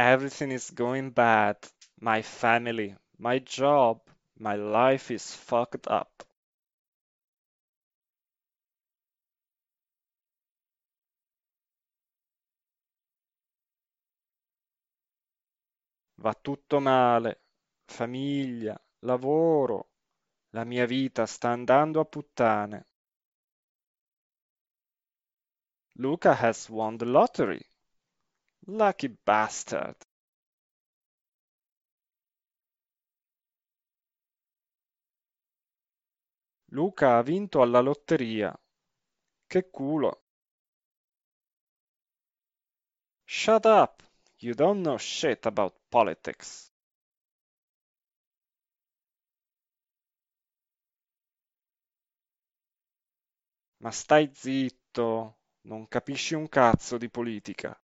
Everything is going bad. My family, my job, my life is fucked up. Va tutto male. Famiglia, lavoro. La mia vita sta andando a puttane. Luca has won the lottery. Lucky bastard. Luca ha vinto alla lotteria. Che culo. Shut up. You don't know shit about politics. Ma stai zitto, non capisci un cazzo di politica.